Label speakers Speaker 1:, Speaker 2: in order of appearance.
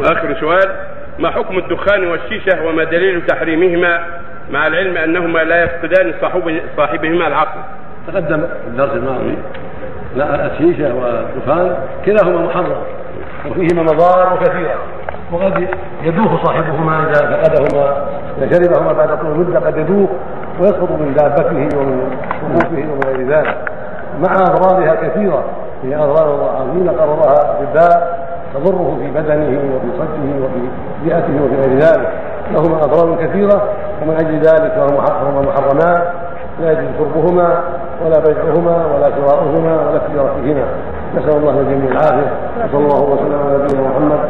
Speaker 1: وآخر سؤال ما حكم الدخان والشيشة وما دليل تحريمهما مع العلم أنهما لا يفقدان صاحب صاحبهما العقل؟
Speaker 2: تقدم الدرس الماضي. لا الشيشة والدخان كلاهما محرم وفيهما مضار كثيره وقد يدوخ صاحبهما إذا فقدهما إذا شربهما بعد طول مده قد يدوخ ويسقط من دابته ومن وقوفه ومن غير ذلك. مع أضرارها كثيره هي أضرار عظيمة قررها الاطباء تضره في بدنه وفي صدره وفي بيئته وفي غير ذلك. لهما اضرار كثيرة ومن أجل ذلك فهما محرمات لا يجوز شربهما ولا بيعهما ولا شراؤهما ولا تجارتهما نسأل الله الجميع العافية. وصلى الله وسلم على نبينا محمد.